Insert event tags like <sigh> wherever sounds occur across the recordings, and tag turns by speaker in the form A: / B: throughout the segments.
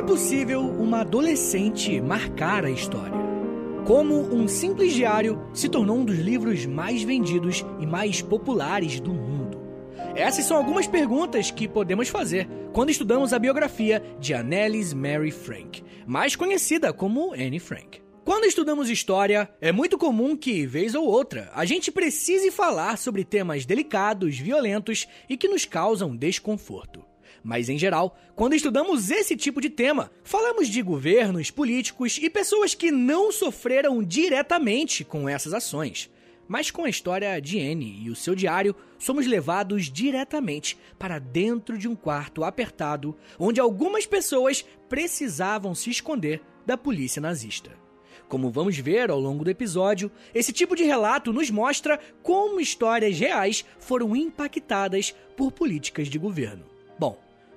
A: É possível uma adolescente marcar a história? Como um simples diário se tornou um dos livros mais vendidos e mais populares do mundo? Essas são algumas perguntas que podemos fazer quando estudamos a biografia de Annelies Mary Frank, mais conhecida como Anne Frank. Quando estudamos história, é muito comum que, vez ou outra, a gente precise falar sobre temas delicados, violentos e que nos causam desconforto. Mas, em geral, quando estudamos esse tipo de tema, falamos de governos, políticos e pessoas que não sofreram diretamente com essas ações. Mas com a história de Anne e o seu diário, somos levados diretamente para dentro de um quarto apertado, onde algumas pessoas precisavam se esconder da polícia nazista. Como vamos ver ao longo do episódio, esse tipo de relato nos mostra como histórias reais foram impactadas por políticas de governo.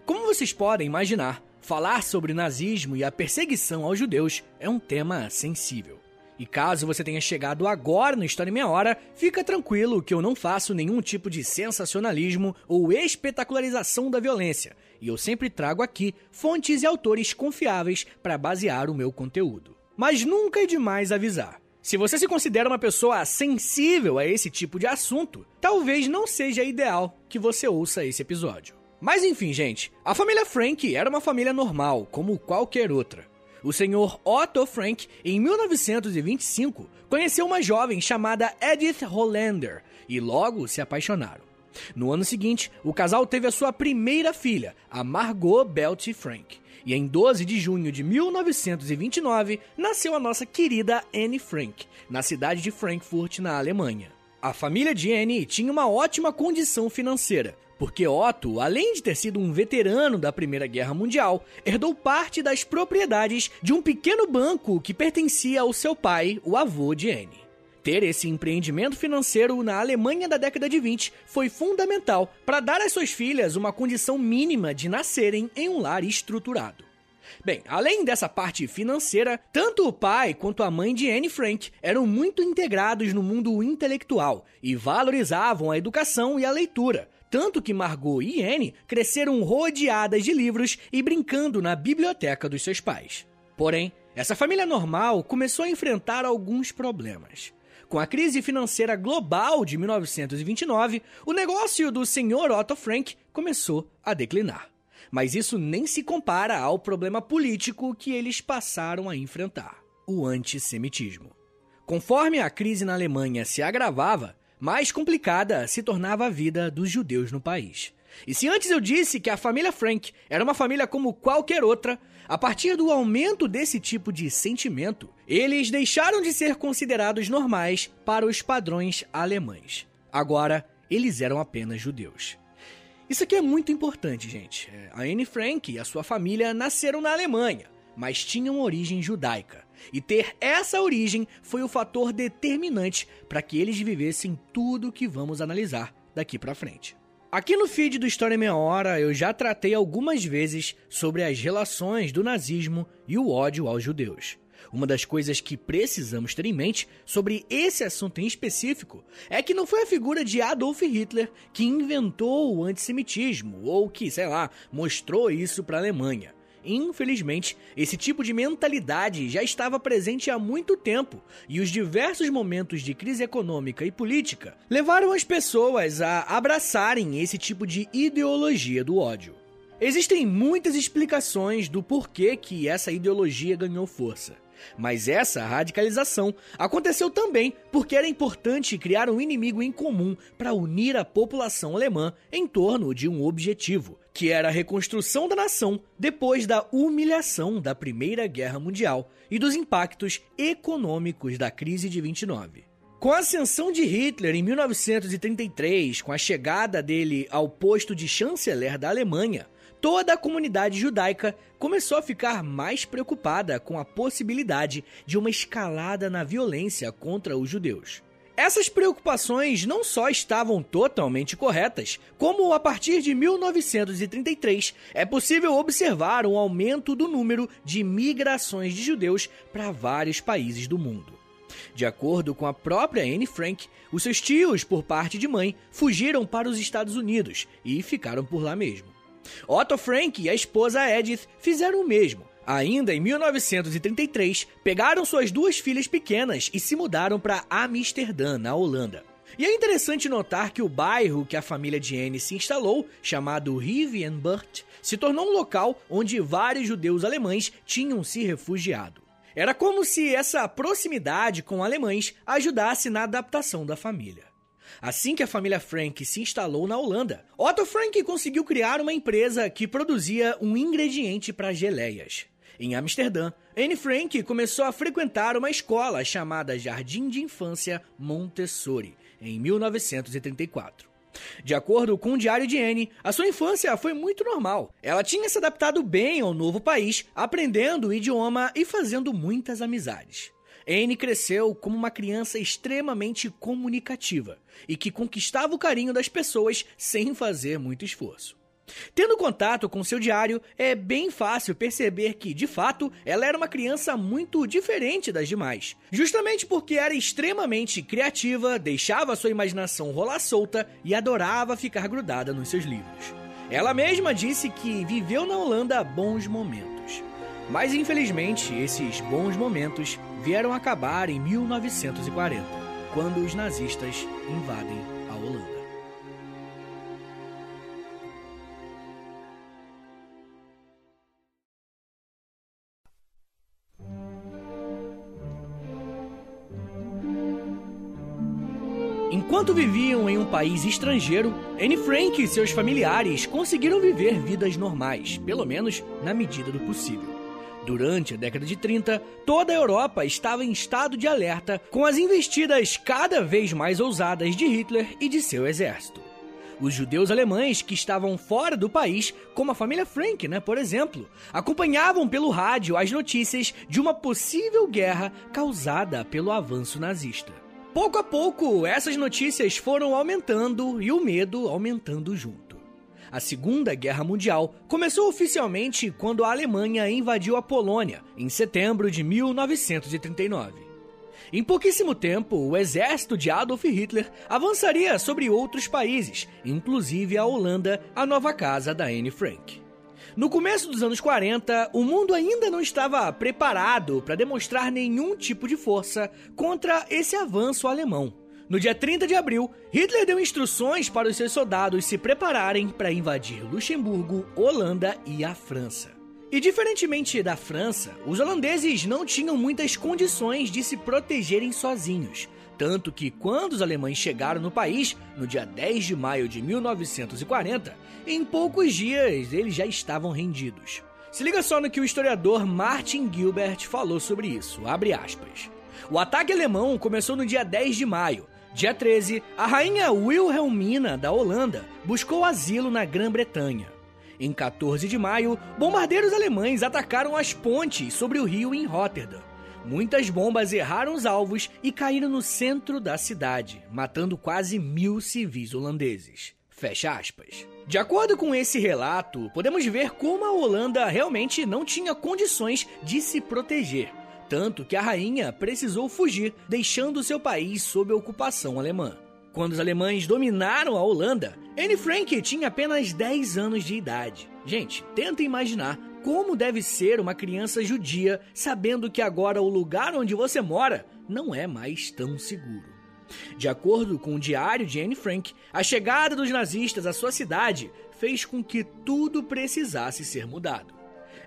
A: Como vocês podem imaginar, falar sobre nazismo e a perseguição aos judeus é um tema sensível. E caso você tenha chegado agora no História em Meia Hora, fica tranquilo que eu não faço nenhum tipo de sensacionalismo ou espetacularização da violência, e eu sempre trago aqui fontes e autores confiáveis para basear o meu conteúdo. Mas nunca é demais avisar. Se você se considera uma pessoa sensível a esse tipo de assunto, talvez não seja ideal que você ouça esse episódio. Mas enfim, gente, a família Frank era uma família normal, como qualquer outra. O senhor Otto Frank, em 1925, conheceu uma jovem chamada Edith Hollander e logo se apaixonaram. No ano seguinte, o casal teve a sua primeira filha, a Margot Belt Frank. E em 12 de junho de 1929, nasceu a nossa querida Anne Frank, na cidade de Frankfurt, na Alemanha. A família de Anne tinha uma ótima condição financeira, porque Otto, além de ter sido um veterano da Primeira Guerra Mundial, herdou parte das propriedades de um pequeno banco que pertencia ao seu pai, o avô de Anne. Ter esse empreendimento financeiro na Alemanha da década de 20 foi fundamental para dar às suas filhas uma condição mínima de nascerem em um lar estruturado. Bem, além dessa parte financeira, tanto o pai quanto a mãe de Anne Frank eram muito integrados no mundo intelectual e valorizavam a educação e a leitura, tanto que Margot e Anne cresceram rodeadas de livros e brincando na biblioteca dos seus pais. Porém, essa família normal começou a enfrentar alguns problemas. Com a crise financeira global de 1929, o negócio do Sr. Otto Frank começou a declinar. Mas isso nem se compara ao problema político que eles passaram a enfrentar: o antissemitismo. Conforme a crise na Alemanha se agravava, mais complicada se tornava a vida dos judeus no país. E se antes eu disse que a família Frank era uma família como qualquer outra, a partir do aumento desse tipo de sentimento, eles deixaram de ser considerados normais para os padrões alemães. Agora, eles eram apenas judeus. Isso aqui é muito importante, gente. É, a Anne Frank e a sua família nasceram na Alemanha, mas tinham origem judaica. E ter essa origem foi o fator determinante para que eles vivessem tudo o que vamos analisar daqui para frente. Aqui no feed do História Meia Hora eu já tratei algumas vezes sobre as relações do nazismo e o ódio aos judeus. Uma das coisas que precisamos ter em mente sobre esse assunto em específico é que não foi a figura de Adolf Hitler que inventou o antissemitismo ou que, sei lá, mostrou isso para a Alemanha. Infelizmente, esse tipo de mentalidade já estava presente há muito tempo e os diversos momentos de crise econômica e política levaram as pessoas a abraçarem esse tipo de ideologia do ódio. Existem muitas explicações do porquê que essa ideologia ganhou força. Mas essa radicalização aconteceu também porque era importante criar um inimigo em comum para unir a população alemã em torno de um objetivo, que era a reconstrução da nação depois da humilhação da Primeira Guerra Mundial e dos impactos econômicos da crise de 29. Com a ascensão de Hitler em 1933, com a chegada dele ao posto de chanceler da Alemanha, toda a comunidade judaica começou a ficar mais preocupada com a possibilidade de uma escalada na violência contra os judeus. Essas preocupações não só estavam totalmente corretas, como a partir de 1933 é possível observar um aumento do número de migrações de judeus para vários países do mundo. De acordo com a própria Anne Frank, os seus tios, por parte de mãe, fugiram para os Estados Unidos e ficaram por lá mesmo. Otto Frank e a esposa Edith fizeram o mesmo. Ainda em 1933, pegaram suas duas filhas pequenas e se mudaram para Amsterdã, na Holanda. E é interessante notar que o bairro que a família de Anne se instalou, chamado Rivienburt, se tornou um local onde vários judeus alemães tinham se refugiado. Era como se essa proximidade com alemães ajudasse na adaptação da família. Assim que a família Frank se instalou na Holanda, Otto Frank conseguiu criar uma empresa que produzia um ingrediente para geleias. Em Amsterdã, Anne Frank começou a frequentar uma escola chamada Jardim de Infância Montessori, em 1934. De acordo com o diário de Anne, a sua infância foi muito normal. Ela tinha se adaptado bem ao novo país, aprendendo o idioma e fazendo muitas amizades. Anne cresceu como uma criança extremamente comunicativa e que conquistava o carinho das pessoas sem fazer muito esforço. Tendo contato com seu diário, é bem fácil perceber que, de fato, ela era uma criança muito diferente das demais. Justamente porque era extremamente criativa, deixava sua imaginação rolar solta e adorava ficar grudada nos seus livros. Ela mesma disse que viveu na Holanda bons momentos. Mas infelizmente, esses bons momentos vieram acabar em 1940, quando os nazistas invadem a Holanda. Enquanto viviam em um país estrangeiro, Anne Frank e seus familiares conseguiram viver vidas normais, pelo menos na medida do possível. Durante a década de 30, toda a Europa estava em estado de alerta com as investidas cada vez mais ousadas de Hitler e de seu exército. Os judeus alemães que estavam fora do país, como a família Frank, né, por exemplo, acompanhavam pelo rádio as notícias de uma possível guerra causada pelo avanço nazista. Pouco a pouco, essas notícias foram aumentando e o medo aumentando junto. A Segunda Guerra Mundial começou oficialmente quando a Alemanha invadiu a Polônia, em setembro de 1939. Em pouquíssimo tempo, o exército de Adolf Hitler avançaria sobre outros países, inclusive a Holanda, a nova casa da Anne Frank. No começo dos anos 40, o mundo ainda não estava preparado para demonstrar nenhum tipo de força contra esse avanço alemão. No dia 30 de abril, Hitler deu instruções para os seus soldados se prepararem para invadir Luxemburgo, Holanda e a França. E diferentemente da França, os holandeses não tinham muitas condições de se protegerem sozinhos. Tanto que, quando os alemães chegaram no país, no dia 10 de maio de 1940, em poucos dias eles já estavam rendidos. Se liga só no que o historiador Martin Gilbert falou sobre isso. Abre aspas. O ataque alemão começou no dia 10 de maio. Dia 13, a rainha Wilhelmina da Holanda buscou asilo na Grã-Bretanha. Em 14 de maio, bombardeiros alemães atacaram as pontes sobre o rio em Rotterdam. Muitas bombas erraram os alvos e caíram no centro da cidade, matando quase mil civis holandeses. Fecha aspas. De acordo com esse relato, podemos ver como a Holanda realmente não tinha condições de se proteger, tanto que a rainha precisou fugir, deixando seu país sob ocupação alemã. Quando os alemães dominaram a Holanda, Anne Frank tinha apenas 10 anos de idade. Gente, tenta imaginar como deve ser uma criança judia sabendo que agora o lugar onde você mora não é mais tão seguro? De acordo com o diário de Anne Frank, a chegada dos nazistas à sua cidade fez com que tudo precisasse ser mudado.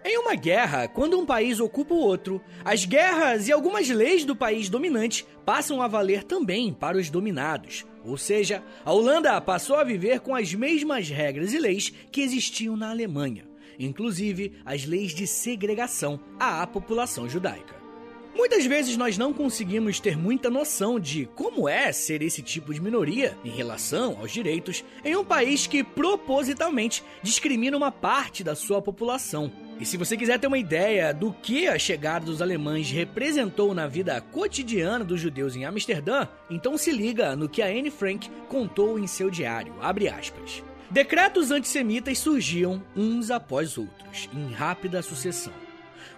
A: Em uma guerra, quando um país ocupa o outro, as guerras e algumas leis do país dominante passam a valer também para os dominados. Ou seja, a Holanda passou a viver com as mesmas regras e leis que existiam na Alemanha inclusive as leis de segregação à população judaica. Muitas vezes nós não conseguimos ter muita noção de como é ser esse tipo de minoria em relação aos direitos em um país que propositalmente discrimina uma parte da sua população. E se você quiser ter uma ideia do que a chegada dos alemães representou na vida cotidiana dos judeus em Amsterdã, então se liga no que a Anne Frank contou em seu diário. Abre aspas. Decretos antissemitas surgiam uns após outros, em rápida sucessão.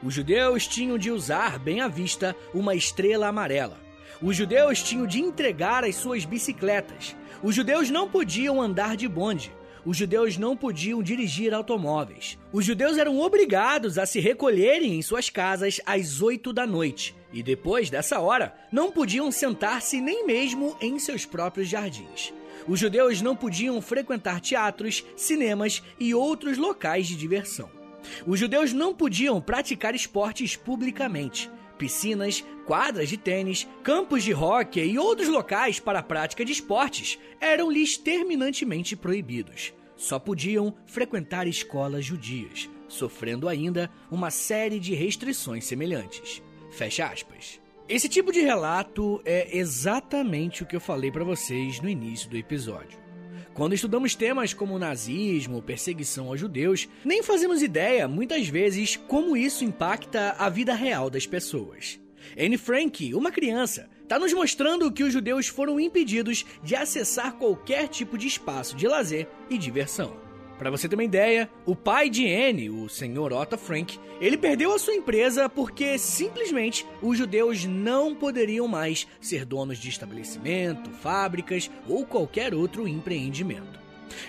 A: Os judeus tinham de usar bem à vista uma estrela amarela. Os judeus tinham de entregar as suas bicicletas. Os judeus não podiam andar de bonde. Os judeus não podiam dirigir automóveis. Os judeus eram obrigados a se recolherem em suas casas às 8 da noite. E depois dessa hora, não podiam sentar-se nem mesmo em seus próprios jardins. Os judeus não podiam frequentar teatros, cinemas e outros locais de diversão. Os judeus não podiam praticar esportes publicamente. Piscinas, quadras de tênis, campos de hóquei e outros locais para a prática de esportes eram-lhes terminantemente proibidos. Só podiam frequentar escolas judias, sofrendo ainda uma série de restrições semelhantes. Fecha aspas. Esse tipo de relato é exatamente o que eu falei para vocês no início do episódio. Quando estudamos temas como nazismo, perseguição aos judeus, nem fazemos ideia, muitas vezes, como isso impacta a vida real das pessoas. Anne Frank, uma criança, está nos mostrando que os judeus foram impedidos de acessar qualquer tipo de espaço de lazer e diversão. Para você ter uma ideia, o pai de Anne, o senhor Otto Frank, ele perdeu a sua empresa porque simplesmente os judeus não poderiam mais ser donos de estabelecimento, fábricas ou qualquer outro empreendimento.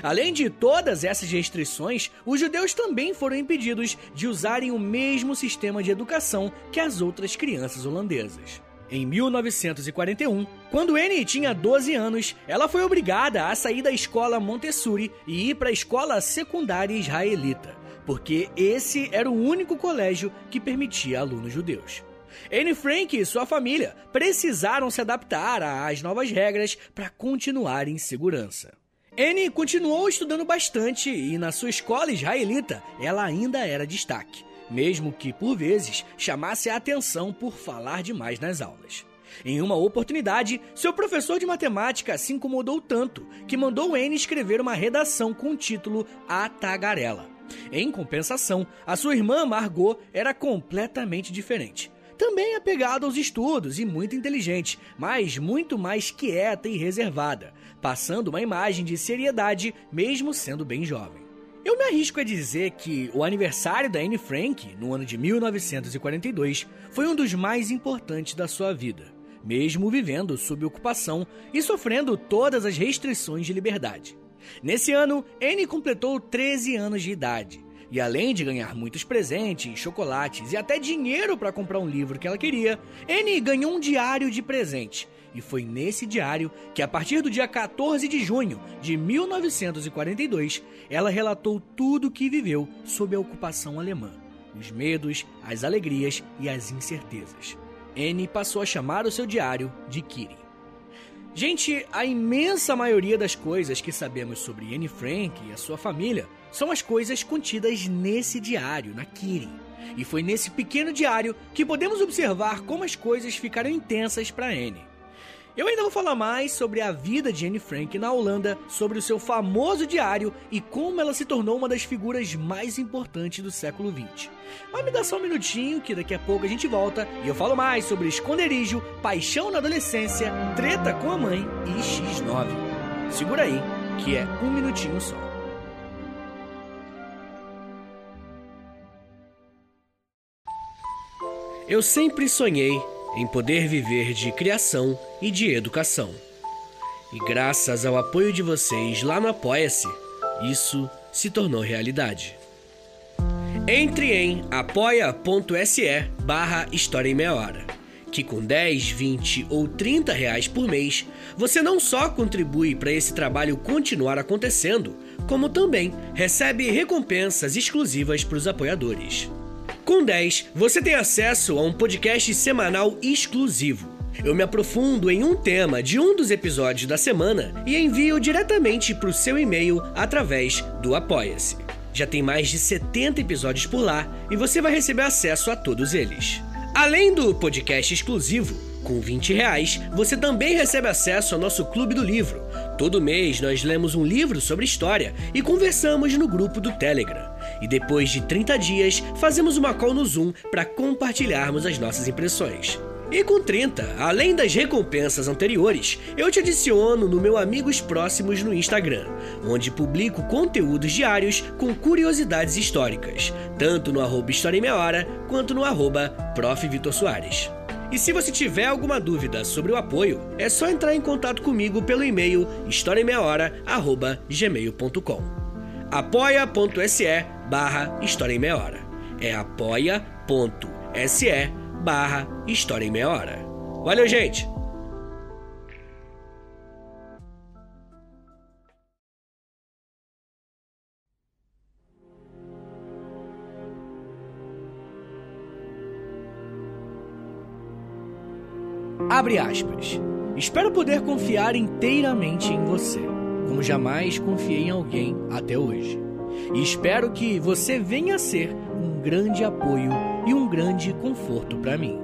A: Além de todas essas restrições, os judeus também foram impedidos de usarem o mesmo sistema de educação que as outras crianças holandesas. Em 1941, quando Annie tinha 12 anos, ela foi obrigada a sair da escola Montessori e ir para a escola secundária israelita, porque esse era o único colégio que permitia alunos judeus. Anne Frank e sua família precisaram se adaptar às novas regras para continuar em segurança. Anne continuou estudando bastante e na sua escola israelita ela ainda era destaque mesmo que por vezes chamasse a atenção por falar demais nas aulas. Em uma oportunidade, seu professor de matemática se incomodou tanto que mandou N escrever uma redação com o título A Tagarela. Em compensação, a sua irmã Margot era completamente diferente. Também apegada aos estudos e muito inteligente, mas muito mais quieta e reservada, passando uma imagem de seriedade mesmo sendo bem jovem. Eu me arrisco a dizer que o aniversário da Anne Frank, no ano de 1942, foi um dos mais importantes da sua vida, mesmo vivendo sob ocupação e sofrendo todas as restrições de liberdade. Nesse ano, Anne completou 13 anos de idade. E além de ganhar muitos presentes, chocolates e até dinheiro para comprar um livro que ela queria, Anne ganhou um diário de presente e foi nesse diário que, a partir do dia 14 de junho de 1942, ela relatou tudo o que viveu sob a ocupação alemã: os medos, as alegrias e as incertezas. Anne passou a chamar o seu diário de Kiri. Gente, a imensa maioria das coisas que sabemos sobre Anne Frank e a sua família são as coisas contidas nesse diário, na Kiri. E foi nesse pequeno diário que podemos observar como as coisas ficaram intensas para Anne. Eu ainda vou falar mais sobre a vida de Anne Frank na Holanda, sobre o seu famoso diário e como ela se tornou uma das figuras mais importantes do século XX. Mas me dá só um minutinho que daqui a pouco a gente volta e eu falo mais sobre esconderijo, paixão na adolescência, treta com a mãe e X9. Segura aí, que é um minutinho só. Eu sempre sonhei em poder viver de criação e de educação. E graças ao apoio de vocês lá no Apoia-se, isso se tornou realidade. Entre em apoia.se barra História em Meia Hora, que com 10, 20 ou 30 reais por mês, você não só contribui para esse trabalho continuar acontecendo, como também recebe recompensas exclusivas para os apoiadores. Com 10, você tem acesso a um podcast semanal exclusivo. Eu me aprofundo em um tema de um dos episódios da semana e envio diretamente para o seu e-mail através do Apoia-se. Já tem mais de 70 episódios por lá e você vai receber acesso a todos eles. Além do podcast exclusivo, com 20 reais, você também recebe acesso ao nosso Clube do Livro. Todo mês nós lemos um livro sobre história e conversamos no grupo do Telegram. E depois de 30 dias, fazemos uma call no Zoom para compartilharmos as nossas impressões. E com 30, além das recompensas anteriores, eu te adiciono no meu Amigos Próximos no Instagram, onde publico conteúdos diários com curiosidades históricas, tanto no arroba História em Meia Hora, quanto no arroba Prof. Vitor Soares. E se você tiver alguma dúvida sobre o apoio, é só entrar em contato comigo pelo e-mail historiaemmeiahora.gmail.com. apoia.se barra História em Meia Hora. É apoia.se barra História em Meia Hora. Valeu, gente! Abre aspas. Espero poder confiar inteiramente em você, como jamais confiei em alguém até hoje. E espero que você venha a ser um grande apoio e um grande conforto para mim.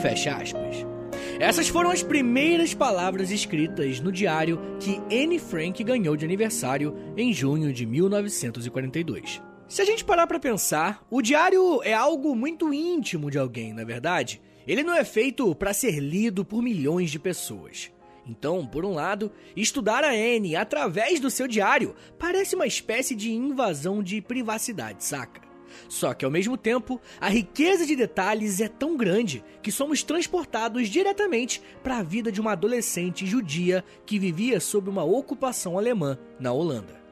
A: Fecha aspas. Essas foram as primeiras palavras escritas no diário que Anne Frank ganhou de aniversário em junho de 1942. Se a gente parar para pensar, o diário é algo muito íntimo de alguém, na é verdade? Ele não é feito para ser lido por milhões de pessoas. Então, por um lado, estudar a Anne através do seu diário parece uma espécie de invasão de privacidade, saca? Só que ao mesmo tempo, a riqueza de detalhes é tão grande que somos transportados diretamente para a vida de uma adolescente judia que vivia sob uma ocupação alemã na Holanda.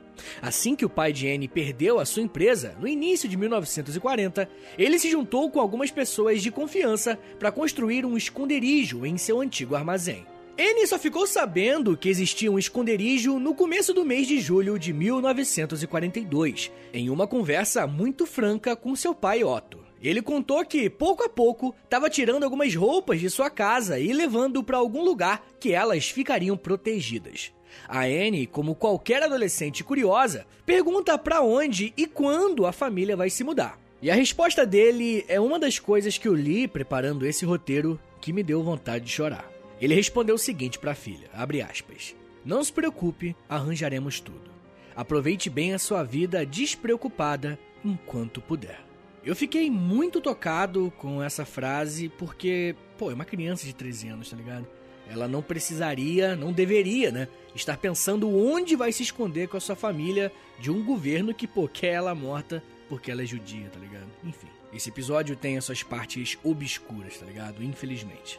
A: Assim que o pai de Anne perdeu a sua empresa, no início de 1940, ele se juntou com algumas pessoas de confiança para construir um esconderijo em seu antigo armazém. Anne só ficou sabendo que existia um esconderijo no começo do mês de julho de 1942, em uma conversa muito franca com seu pai Otto. Ele contou que, pouco a pouco, estava tirando algumas roupas de sua casa e levando para algum lugar que elas ficariam protegidas. A Anne, como qualquer adolescente curiosa, pergunta para onde e quando a família vai se mudar. E a resposta dele é uma das coisas que eu li preparando esse roteiro que me deu vontade de chorar. Ele respondeu o seguinte para a filha, aspas, Não se preocupe, arranjaremos tudo. Aproveite bem a sua vida despreocupada enquanto puder. Eu fiquei muito tocado com essa frase porque, pô, é uma criança de 13 anos, tá ligado? Ela não precisaria, não deveria, né? Estar pensando onde vai se esconder com a sua família de um governo que pô, quer ela morta porque ela é judia, tá ligado? Enfim, esse episódio tem as suas partes obscuras, tá ligado? Infelizmente.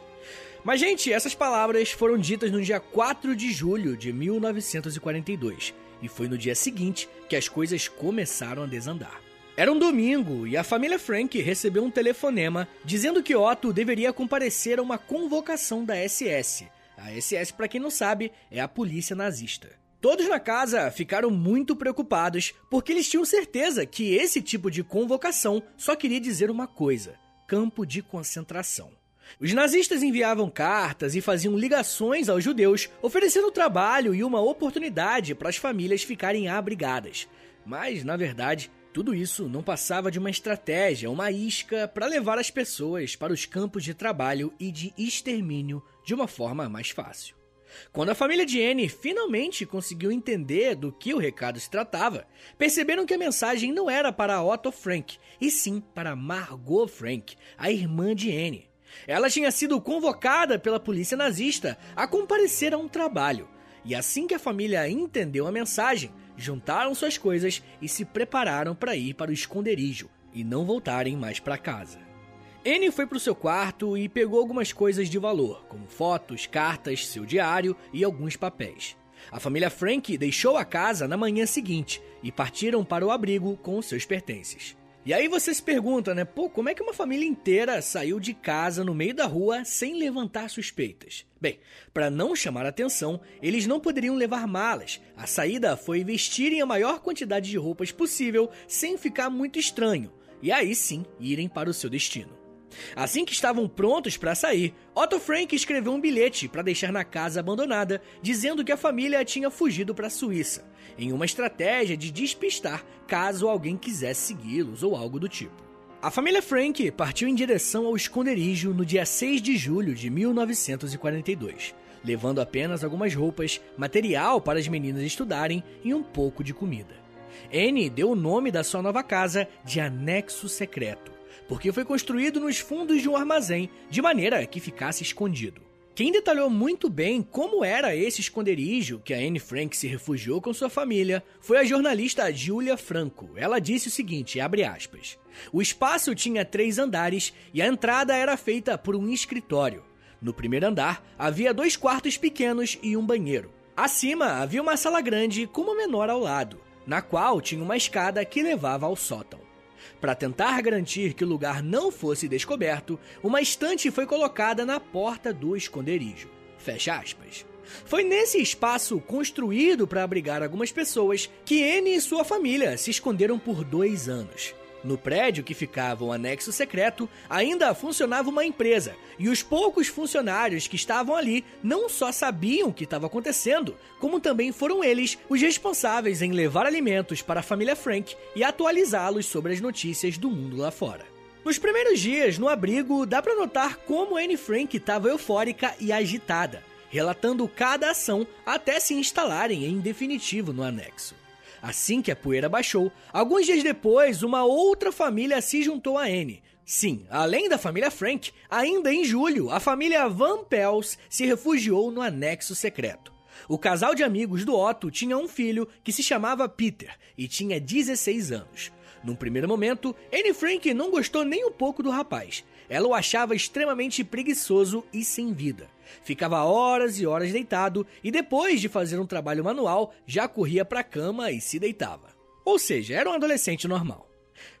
A: Mas, gente, essas palavras foram ditas no dia 4 de julho de 1942. E foi no dia seguinte que as coisas começaram a desandar. Era um domingo e a família Frank recebeu um telefonema dizendo que Otto deveria comparecer a uma convocação da SS. A SS, para quem não sabe, é a polícia nazista. Todos na casa ficaram muito preocupados porque eles tinham certeza que esse tipo de convocação só queria dizer uma coisa: campo de concentração. Os nazistas enviavam cartas e faziam ligações aos judeus, oferecendo trabalho e uma oportunidade para as famílias ficarem abrigadas. Mas, na verdade, tudo isso não passava de uma estratégia, uma isca para levar as pessoas para os campos de trabalho e de extermínio de uma forma mais fácil. Quando a família de Anne finalmente conseguiu entender do que o recado se tratava, perceberam que a mensagem não era para Otto Frank, e sim para Margot Frank, a irmã de Anne. Ela tinha sido convocada pela polícia nazista a comparecer a um trabalho, e assim que a família entendeu a mensagem, juntaram suas coisas e se prepararam para ir para o esconderijo e não voltarem mais para casa. Annie foi para o seu quarto e pegou algumas coisas de valor, como fotos, cartas, seu diário e alguns papéis. A família Frank deixou a casa na manhã seguinte e partiram para o abrigo com seus pertences. E aí você se pergunta, né? Pô, como é que uma família inteira saiu de casa no meio da rua sem levantar suspeitas? Bem, para não chamar atenção, eles não poderiam levar malas. A saída foi vestirem a maior quantidade de roupas possível sem ficar muito estranho. E aí sim, irem para o seu destino. Assim que estavam prontos para sair, Otto Frank escreveu um bilhete para deixar na casa abandonada, dizendo que a família tinha fugido para a Suíça, em uma estratégia de despistar caso alguém quisesse segui-los ou algo do tipo. A família Frank partiu em direção ao esconderijo no dia 6 de julho de 1942, levando apenas algumas roupas, material para as meninas estudarem e um pouco de comida. Anne deu o nome da sua nova casa de Anexo Secreto porque foi construído nos fundos de um armazém, de maneira que ficasse escondido. Quem detalhou muito bem como era esse esconderijo que a Anne Frank se refugiou com sua família foi a jornalista Julia Franco. Ela disse o seguinte, aspas, O espaço tinha três andares e a entrada era feita por um escritório. No primeiro andar havia dois quartos pequenos e um banheiro. Acima havia uma sala grande com uma menor ao lado. na qual tinha uma escada que levava ao sótão. Para tentar garantir que o lugar não fosse descoberto, uma estante foi colocada na porta do esconderijo. Fecha aspas. Foi nesse espaço construído para abrigar algumas pessoas que N e sua família se esconderam por dois anos. No prédio que ficava o anexo secreto, ainda funcionava uma empresa, e os poucos funcionários que estavam ali não só sabiam o que estava acontecendo, como também foram eles os responsáveis em levar alimentos para a família Frank e atualizá-los sobre as notícias do mundo lá fora. Nos primeiros dias no abrigo, dá para notar como Anne Frank estava eufórica e agitada, relatando cada ação até se instalarem em definitivo no anexo. Assim que a poeira baixou, alguns dias depois, uma outra família se juntou a Anne. Sim, além da família Frank, ainda em julho, a família Van Pels se refugiou no anexo secreto. O casal de amigos do Otto tinha um filho que se chamava Peter e tinha 16 anos. Num primeiro momento, Anne Frank não gostou nem um pouco do rapaz. Ela o achava extremamente preguiçoso e sem vida. Ficava horas e horas deitado e depois de fazer um trabalho manual, já corria para a cama e se deitava. Ou seja, era um adolescente normal.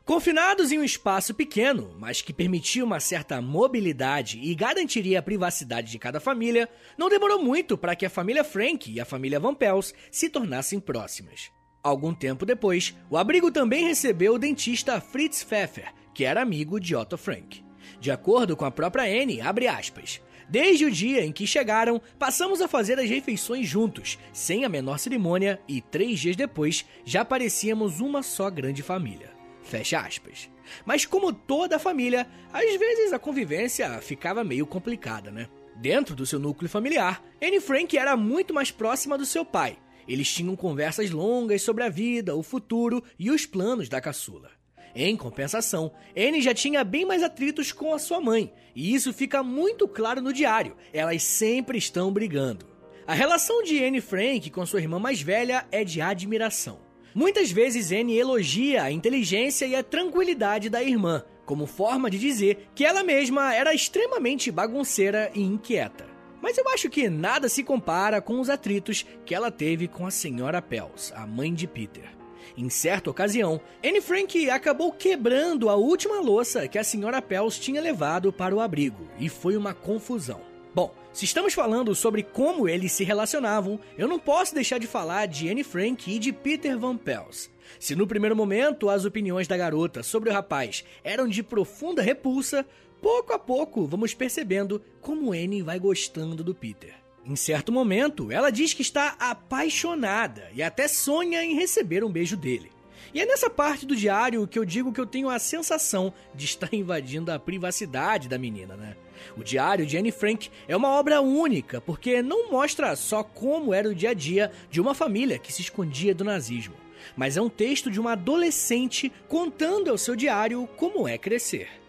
A: Confinados em um espaço pequeno, mas que permitia uma certa mobilidade e garantiria a privacidade de cada família, não demorou muito para que a família Frank e a família Van Pels se tornassem próximas. Algum tempo depois, o abrigo também recebeu o dentista Fritz Pfeffer, que era amigo de Otto Frank. De acordo com a própria Anne, abre aspas, Desde o dia em que chegaram, passamos a fazer as refeições juntos, sem a menor cerimônia, e três dias depois já parecíamos uma só grande família. Fecha aspas. Mas como toda família, às vezes a convivência ficava meio complicada, né? Dentro do seu núcleo familiar, Anne Frank era muito mais próxima do seu pai. Eles tinham conversas longas sobre a vida, o futuro e os planos da caçula. Em compensação, Anne já tinha bem mais atritos com a sua mãe, e isso fica muito claro no diário. Elas sempre estão brigando. A relação de Anne Frank com sua irmã mais velha é de admiração. Muitas vezes Anne elogia a inteligência e a tranquilidade da irmã, como forma de dizer que ela mesma era extremamente bagunceira e inquieta. Mas eu acho que nada se compara com os atritos que ela teve com a senhora Pels, a mãe de Peter. Em certa ocasião, Anne Frank acabou quebrando a última louça que a senhora Pels tinha levado para o abrigo, e foi uma confusão. Bom, se estamos falando sobre como eles se relacionavam, eu não posso deixar de falar de Anne Frank e de Peter Van Pels. Se no primeiro momento as opiniões da garota sobre o rapaz eram de profunda repulsa, pouco a pouco vamos percebendo como Anne vai gostando do Peter. Em certo momento, ela diz que está apaixonada e até sonha em receber um beijo dele. E é nessa parte do diário que eu digo que eu tenho a sensação de estar <laughs> invadindo a privacidade da menina, né? O diário de Anne Frank é uma obra única porque não mostra só como era o dia a dia de uma família que se escondia do nazismo, mas é um texto de uma adolescente contando ao seu diário como é crescer.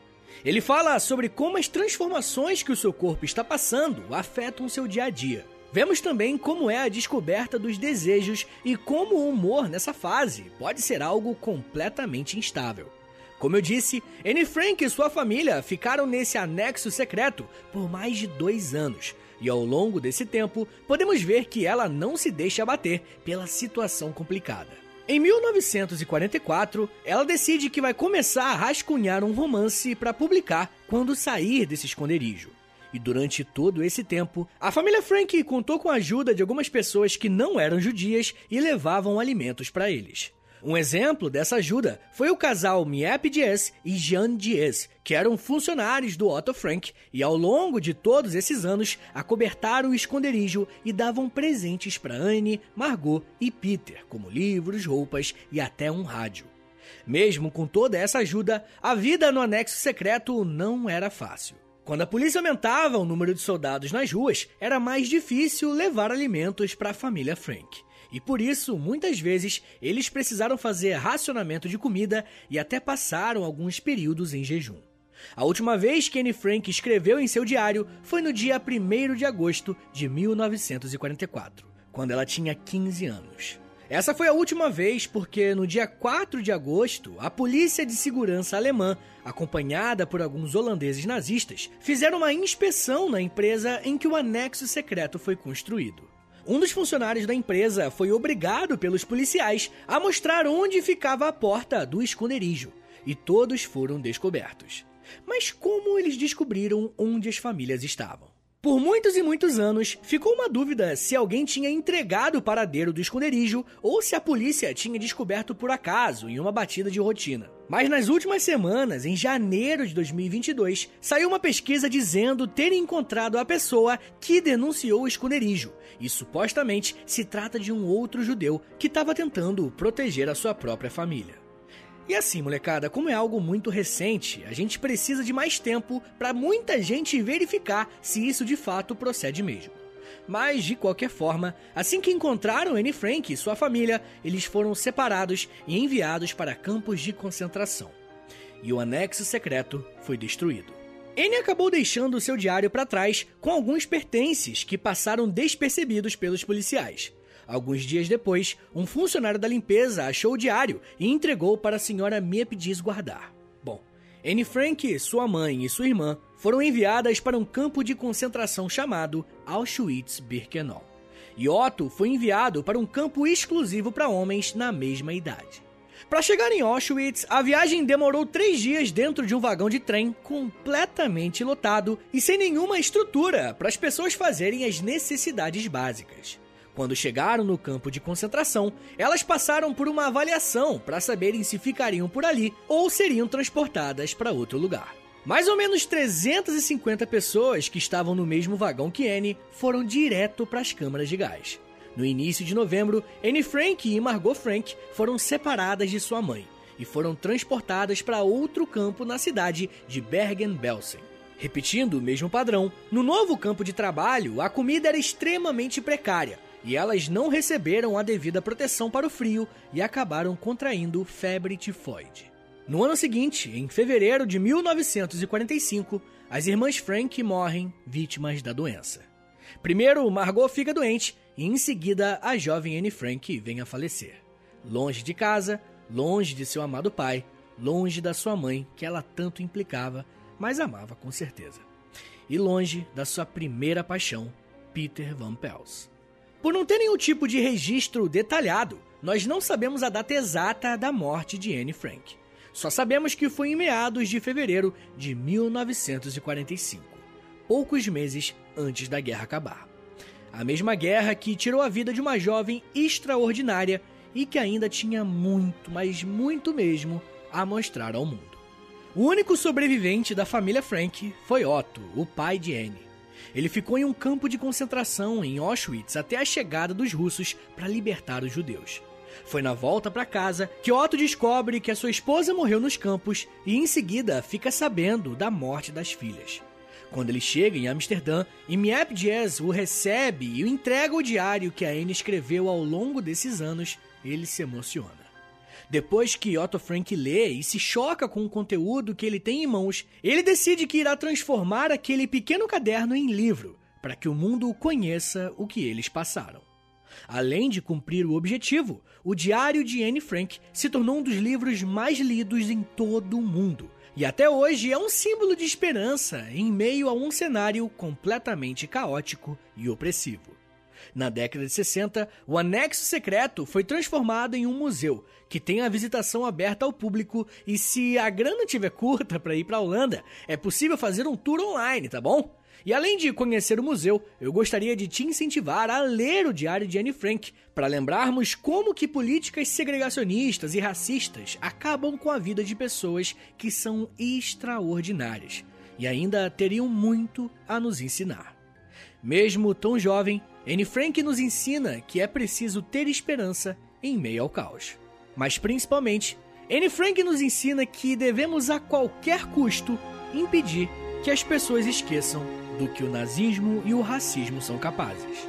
A: Ele fala sobre como as transformações que o seu corpo está passando afetam seu dia a dia. Vemos também como é a descoberta dos desejos e como o humor nessa fase pode ser algo completamente instável. Como eu disse, Anne Frank e sua família ficaram nesse anexo secreto por mais de dois anos, e ao longo desse tempo podemos ver que ela não se deixa abater pela situação complicada. Em 1944, ela decide que vai começar a rascunhar um romance para publicar quando sair desse esconderijo. E durante todo esse tempo, a família Frank contou com a ajuda de algumas pessoas que não eram judias e levavam alimentos para eles. Um exemplo dessa ajuda foi o casal Miep Diaz e Jean Diaz, que eram funcionários do Otto Frank e ao longo de todos esses anos acobertaram o esconderijo e davam presentes para Anne, Margot e Peter, como livros, roupas e até um rádio. Mesmo com toda essa ajuda, a vida no anexo secreto não era fácil. Quando a polícia aumentava o número de soldados nas ruas, era mais difícil levar alimentos para a família Frank. E por isso, muitas vezes, eles precisaram fazer racionamento de comida e até passaram alguns períodos em jejum. A última vez que Anne Frank escreveu em seu diário foi no dia 1 de agosto de 1944, quando ela tinha 15 anos. Essa foi a última vez porque no dia 4 de agosto, a polícia de segurança alemã, acompanhada por alguns holandeses nazistas, fizeram uma inspeção na empresa em que o anexo secreto foi construído. Um dos funcionários da empresa foi obrigado pelos policiais a mostrar onde ficava a porta do esconderijo, e todos foram descobertos. Mas como eles descobriram onde as famílias estavam? Por muitos e muitos anos, ficou uma dúvida se alguém tinha entregado o paradeiro do esconderijo ou se a polícia tinha descoberto por acaso em uma batida de rotina. Mas nas últimas semanas, em janeiro de 2022, saiu uma pesquisa dizendo ter encontrado a pessoa que denunciou o esconderijo. E supostamente se trata de um outro judeu que estava tentando proteger a sua própria família. E assim, molecada, como é algo muito recente, a gente precisa de mais tempo para muita gente verificar se isso de fato procede mesmo. Mas, de qualquer forma, assim que encontraram Anne Frank e sua família, eles foram separados e enviados para campos de concentração. E o anexo secreto foi destruído. Anne acabou deixando seu diário para trás com alguns pertences que passaram despercebidos pelos policiais. Alguns dias depois, um funcionário da limpeza achou o diário e entregou para a senhora Miepdiz guardar. Bom, Anne Frank, sua mãe e sua irmã foram enviadas para um campo de concentração chamado Auschwitz-Birkenau. E Otto foi enviado para um campo exclusivo para homens na mesma idade. Para chegar em Auschwitz, a viagem demorou três dias dentro de um vagão de trem completamente lotado e sem nenhuma estrutura para as pessoas fazerem as necessidades básicas. Quando chegaram no campo de concentração, elas passaram por uma avaliação para saberem se ficariam por ali ou seriam transportadas para outro lugar. Mais ou menos 350 pessoas que estavam no mesmo vagão que Anne foram direto para as câmaras de gás. No início de novembro, Anne Frank e Margot Frank foram separadas de sua mãe e foram transportadas para outro campo na cidade de Bergen-Belsen. Repetindo o mesmo padrão, no novo campo de trabalho, a comida era extremamente precária e elas não receberam a devida proteção para o frio e acabaram contraindo febre tifoide. No ano seguinte, em fevereiro de 1945, as irmãs Frank morrem vítimas da doença. Primeiro, Margot fica doente e em seguida a jovem Anne Frank vem a falecer. Longe de casa, longe de seu amado pai, longe da sua mãe, que ela tanto implicava, mas amava com certeza. E longe da sua primeira paixão, Peter Van Pels. Por não ter nenhum tipo de registro detalhado, nós não sabemos a data exata da morte de Anne Frank. Só sabemos que foi em meados de fevereiro de 1945, poucos meses antes da guerra acabar. A mesma guerra que tirou a vida de uma jovem extraordinária e que ainda tinha muito, mas muito mesmo, a mostrar ao mundo. O único sobrevivente da família Frank foi Otto, o pai de Anne. Ele ficou em um campo de concentração em Auschwitz até a chegada dos russos para libertar os judeus. Foi na volta para casa que Otto descobre que a sua esposa morreu nos campos e em seguida fica sabendo da morte das filhas. Quando ele chega em Amsterdã, Imiep Diaz o recebe e o entrega o diário que a Anne escreveu ao longo desses anos, ele se emociona. Depois que Otto Frank lê e se choca com o conteúdo que ele tem em mãos, ele decide que irá transformar aquele pequeno caderno em livro, para que o mundo conheça o que eles passaram. Além de cumprir o objetivo, o Diário de Anne Frank se tornou um dos livros mais lidos em todo o mundo. E até hoje é um símbolo de esperança em meio a um cenário completamente caótico e opressivo. Na década de 60, o anexo secreto foi transformado em um museu, que tem a visitação aberta ao público e se a grana tiver curta para ir para a Holanda, é possível fazer um tour online, tá bom? E além de conhecer o museu, eu gostaria de te incentivar a ler o Diário de Anne Frank, para lembrarmos como que políticas segregacionistas e racistas acabam com a vida de pessoas que são extraordinárias e ainda teriam muito a nos ensinar. Mesmo tão jovem, Anne Frank nos ensina que é preciso ter esperança em meio ao caos. Mas principalmente, Anne Frank nos ensina que devemos a qualquer custo impedir que as pessoas esqueçam do que o nazismo e o racismo são capazes.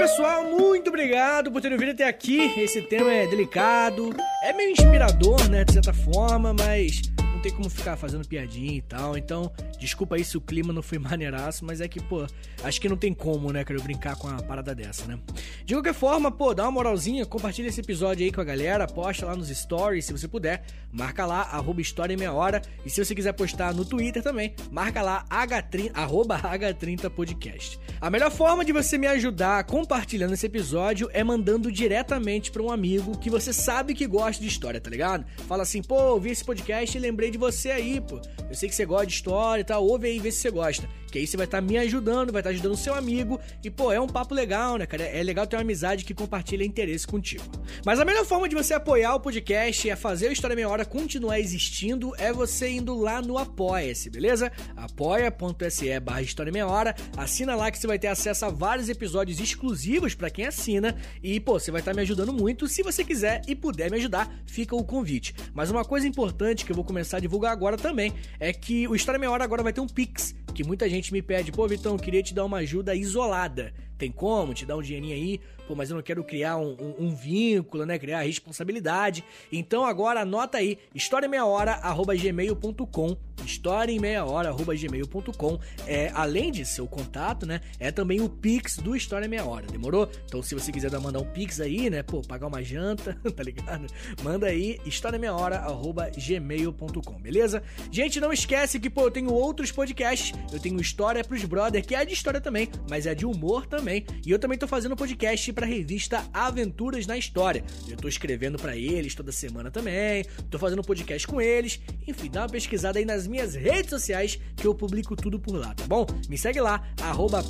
A: Pessoal, muito obrigado por terem vindo até aqui. Esse tema é delicado, é meio inspirador, né, de certa forma, mas não tem como ficar fazendo piadinha e tal. Então, desculpa aí se o clima não foi <laughs> maneiraço, mas é que, pô, acho que não tem como, né, eu brincar com a parada dessa, né? De qualquer forma, pô, dá uma moralzinha, compartilha esse episódio aí com a galera, posta lá nos stories se você puder, marca lá, arroba História em Meia Hora. E se você quiser postar no Twitter também, marca lá, H30, arroba H30podcast. A melhor forma de você me ajudar compartilhando esse episódio é mandando diretamente para um amigo que você sabe que gosta de história, tá ligado? Fala assim, pô, ouvi esse podcast e lembrei de você aí, pô. Eu sei que você gosta de história e tal, ouve aí vê se você gosta. Que aí você vai estar tá me ajudando, vai estar tá ajudando o seu amigo. E, pô, é um papo legal, né, cara? É legal ter uma amizade que compartilha interesse contigo. Mas a melhor forma de você apoiar o podcast e a fazer o História Meia Hora continuar existindo é você indo lá no Apoia-se, beleza? apoia.se barra História Meia Hora. Assina lá que você vai ter acesso a vários episódios exclusivos para quem assina. E, pô, você vai estar tá me ajudando muito. Se você quiser e puder me ajudar, fica o convite. Mas uma coisa importante que eu vou começar a divulgar agora também é que o História Meia Hora agora vai ter um Pix, que muita gente me pede, pô, Vitão, queria te dar uma ajuda isolada. Tem como te dar um dinheirinho aí? Pô, mas eu não quero criar um, um, um vínculo, né? Criar responsabilidade. Então agora anota aí, historiameiahora.gmail.com história em meia hora, arroba gmail.com. É, além de seu contato, né? É também o Pix do História Meia Hora, demorou? Então, se você quiser mandar um Pix aí, né? Pô, pagar uma janta, <laughs> tá ligado? Manda aí, história meia hora, arroba gmail.com, beleza? Gente, não esquece que, pô, eu tenho outros podcasts. Eu tenho História pros Brother, que é de história também, mas é de humor também também. E eu também tô fazendo podcast pra revista Aventuras na História. Eu tô escrevendo para eles toda semana também. Tô fazendo podcast com eles. Enfim, dá uma pesquisada aí nas minhas redes sociais que eu publico tudo por lá, tá bom? Me segue lá, arroba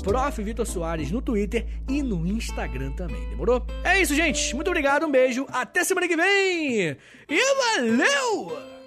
A: no Twitter e no Instagram também, demorou? É isso, gente. Muito obrigado, um beijo, até semana que vem! E valeu!